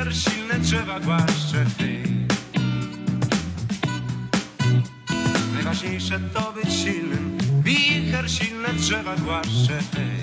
wiatr silne drzewa głaszcze ty Najważniejsze to być silnym. Wicher silne drzewa głaszcze ty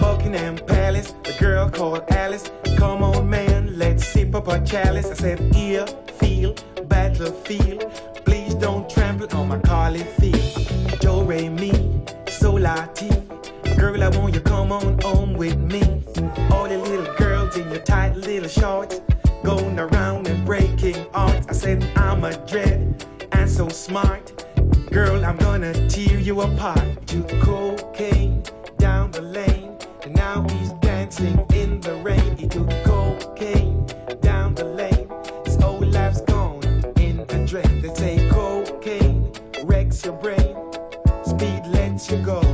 Buckingham Palace, the girl called Alice. Come on, man, let's sip up a chalice. I said, ear, feel, battlefield. Please don't trample on my collie feet. Joe Ray, me, Solar T. Girl, I want you come on home with me. All the little girls in your tight little shorts, going around and breaking hearts. I said, I'm a dread and so smart. Girl, I'm gonna tear you apart. You cocaine. to go.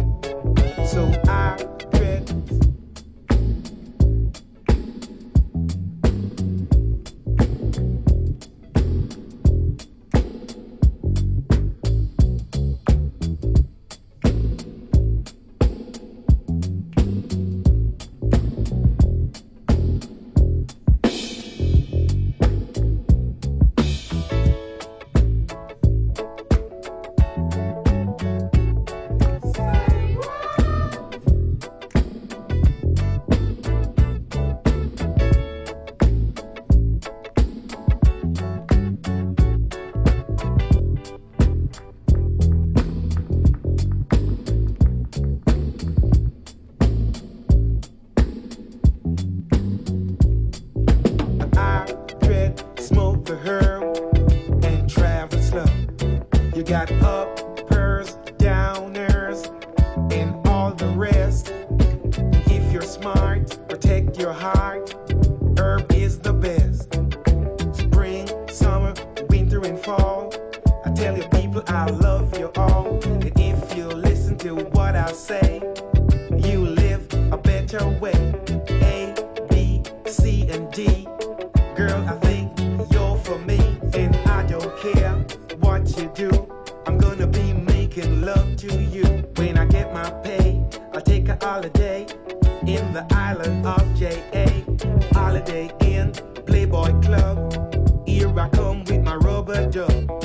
holiday in the island of J.A. Holiday in Playboy Club. Here I come with my rubber duck.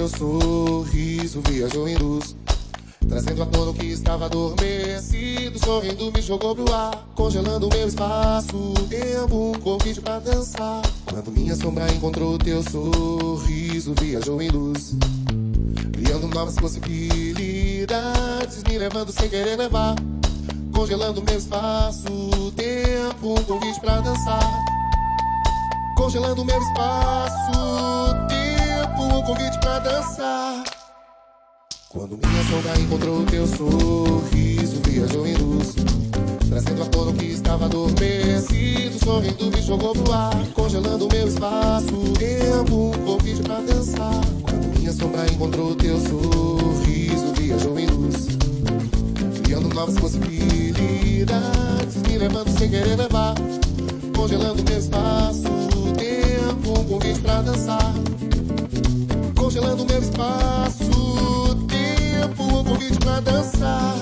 Teu sorriso, viajou em luz. Trazendo à tona que estava adormecido. Sorrindo me jogou pro ar, congelando meu espaço. Tempo, um convite pra dançar. Quando minha sombra encontrou teu sorriso, viajou em luz. Criando novas possibilidades, me levando sem querer levar. Congelando meu espaço. Tempo, um convite pra dançar. Congelando meu espaço, tempo, um convite pra dançar. Quando minha sombra encontrou teu sorriso, viajou em luz. Trazendo tona o que estava adormecido. Sorrindo me jogou pro ar, congelando meu espaço. Tempo, um convite pra dançar. Quando minha sombra encontrou teu sorriso, viajou em luz. Criando novas possibilidades, me levando sem querer levar. Congelando meu espaço, tempo, um convite pra dançar. Congelando meu espaço, tempo, um convite pra dançar.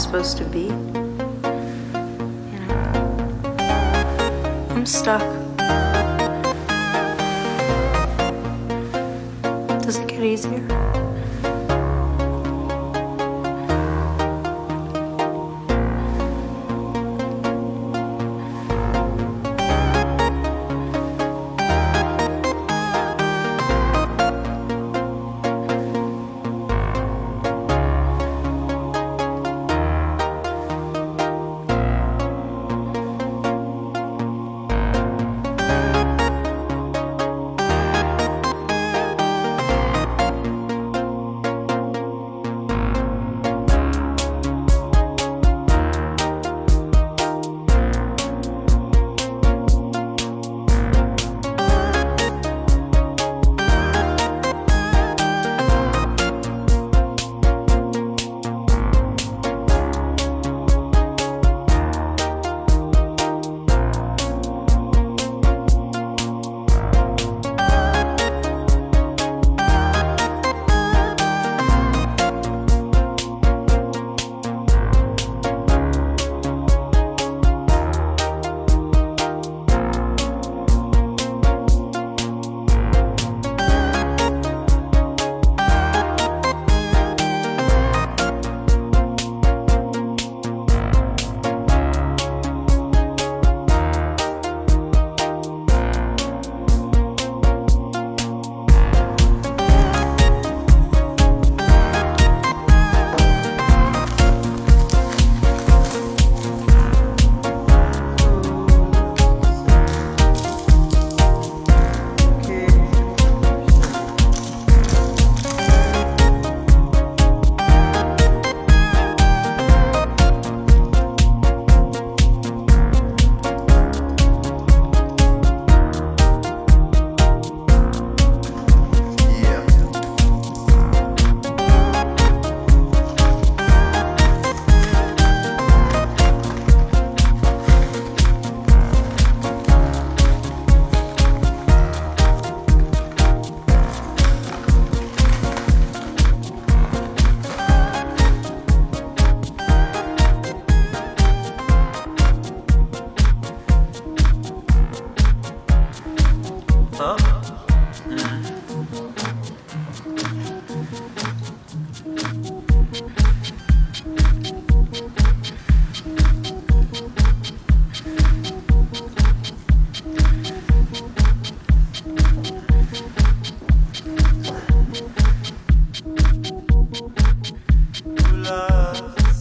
Supposed to be. You uh, know, I'm stuck.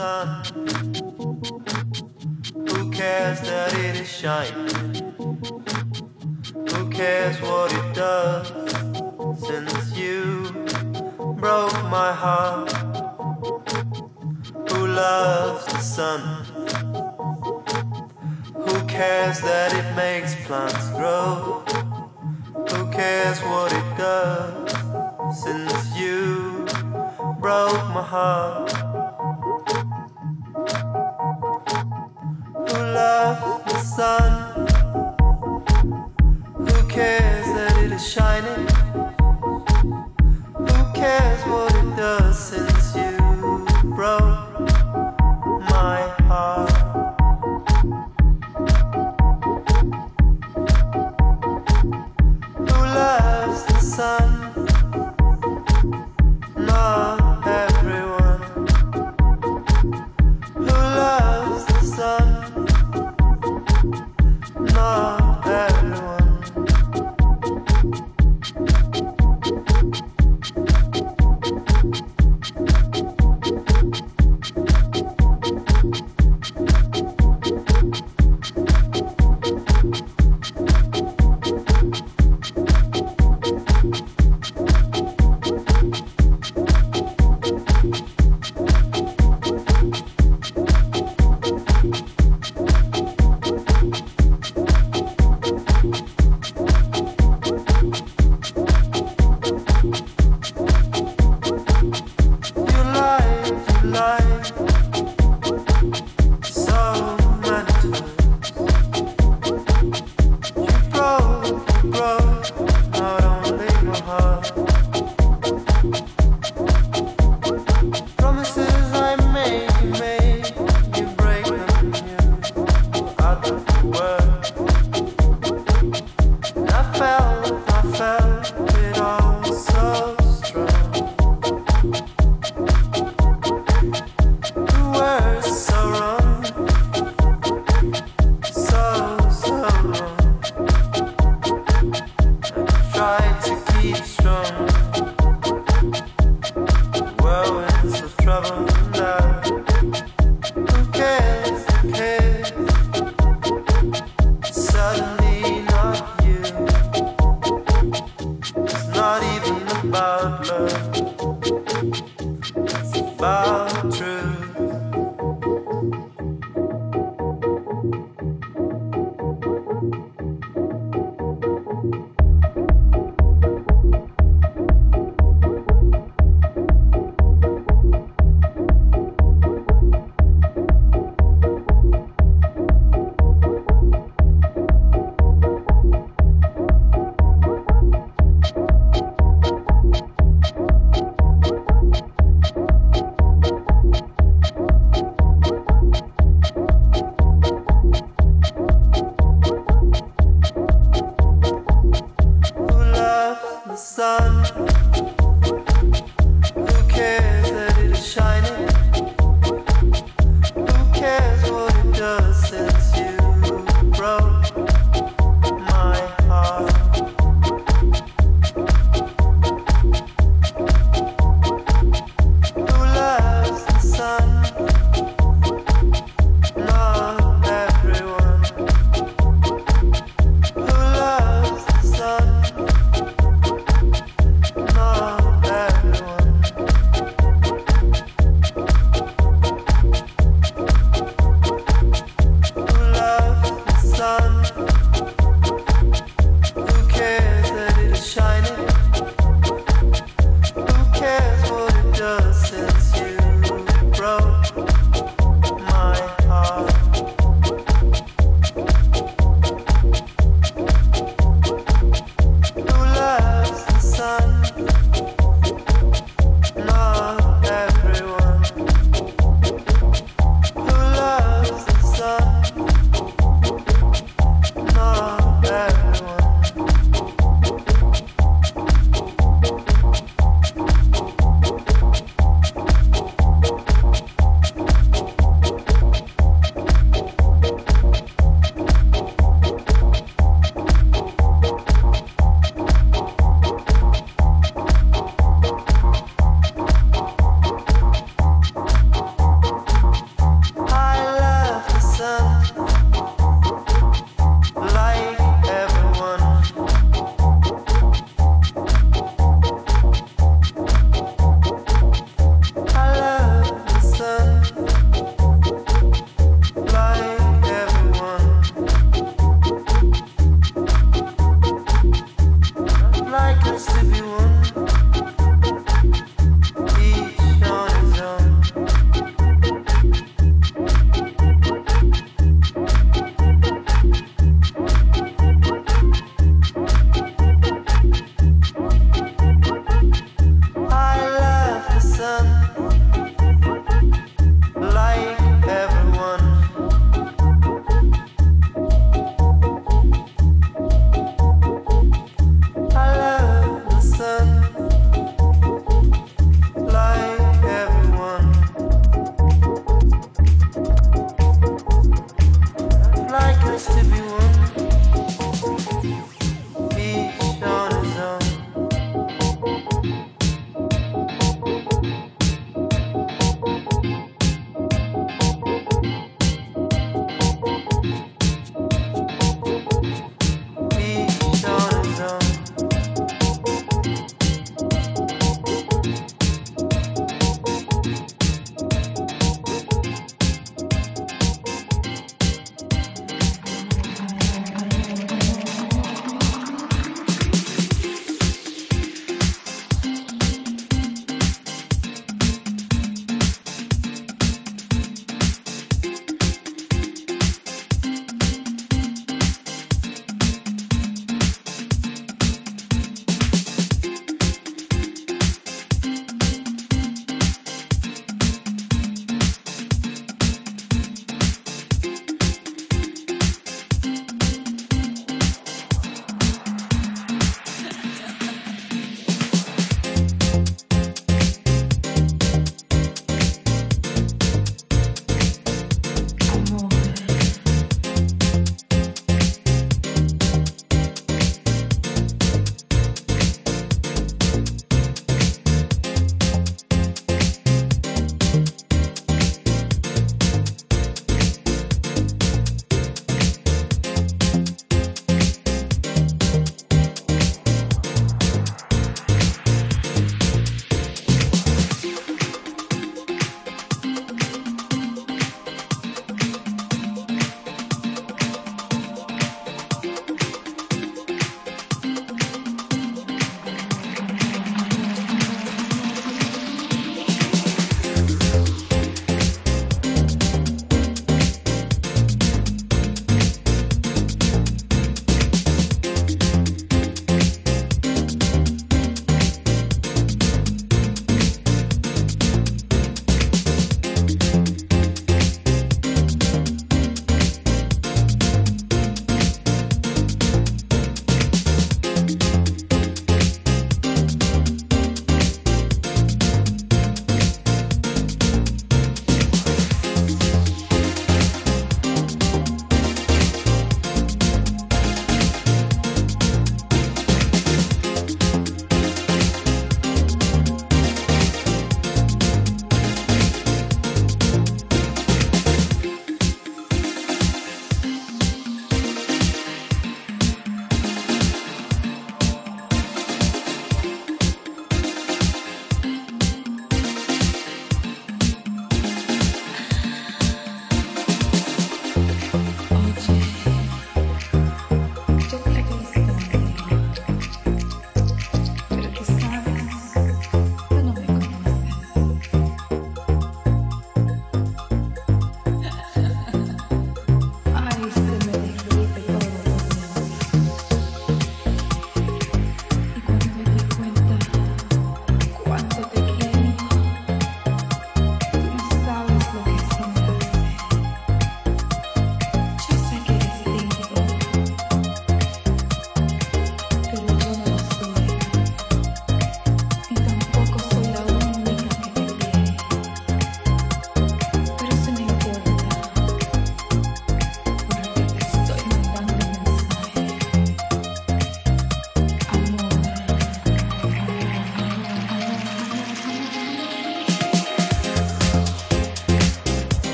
sun. Who cares that it is shining? Who cares what it does? Since you broke my heart.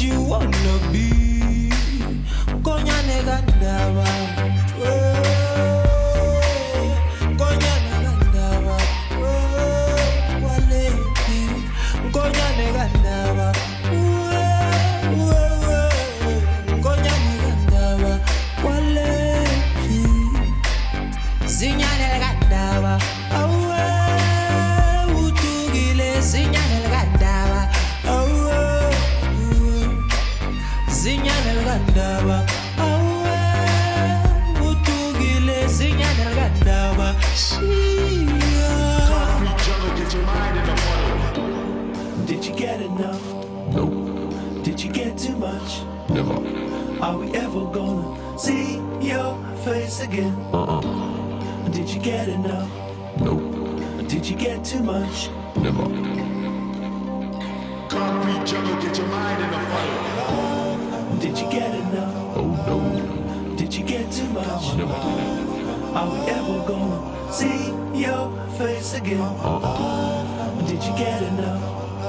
You wanna be face again? Uh-uh. Did you get enough? Nope. Did you get too much? Never. Concrete jungle, get your mind in the fire. Did you get enough? Oh no. Did you get too much? Never. Are we ever gonna see your face again? Uh-uh. Did you get enough?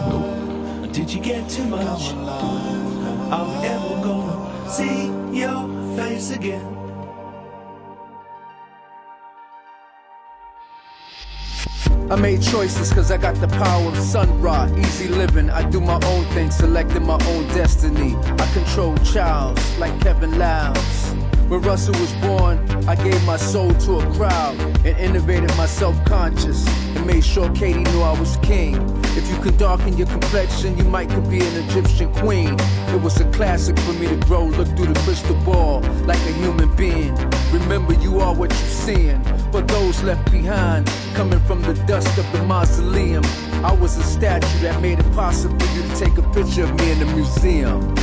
Nope. Did you get too much? Are we ever gonna see your face again? I made choices cause I got the power of sun ra, easy living. I do my own thing, selecting my own destiny. I control Charles like Kevin Lowndes. When Russell was born, I gave my soul to a crowd and innovated my self-conscious and made sure Katie knew I was king. If you could darken your complexion, you might could be an Egyptian queen. It was a classic for me to grow, look through the crystal ball like a human being. Remember, you are what you're seeing. For those left behind, coming from the dust of the mausoleum, I was a statue that made it possible for you to take a picture of me in the museum.